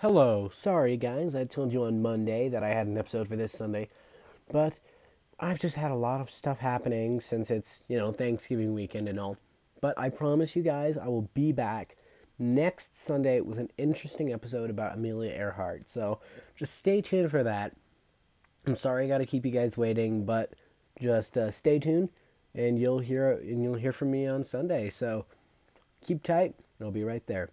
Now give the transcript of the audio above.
Hello. Sorry, guys. I told you on Monday that I had an episode for this Sunday, but I've just had a lot of stuff happening since it's, you know, Thanksgiving weekend and all. But I promise you guys, I will be back next Sunday with an interesting episode about Amelia Earhart. So just stay tuned for that. I'm sorry I got to keep you guys waiting, but just uh, stay tuned and you'll hear and you'll hear from me on Sunday. So keep tight, and I'll be right there.